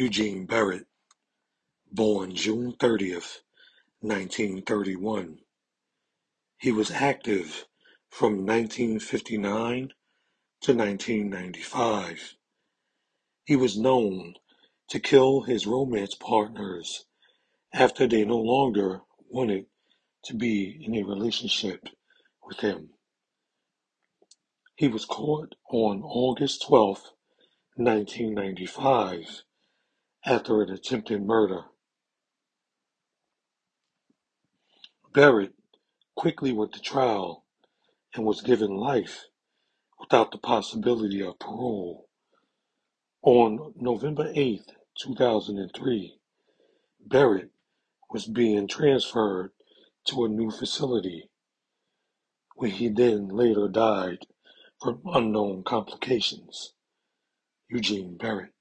Eugene Barrett, born June 30th, 1931. He was active from 1959 to 1995. He was known to kill his romance partners after they no longer wanted to be in a relationship with him. He was caught on August 12, 1995 after an attempted murder. Barrett quickly went to trial and was given life without the possibility of parole. On November 8, 2003, Barrett was being transferred to a new facility, where he then later died from unknown complications. Eugene Barrett.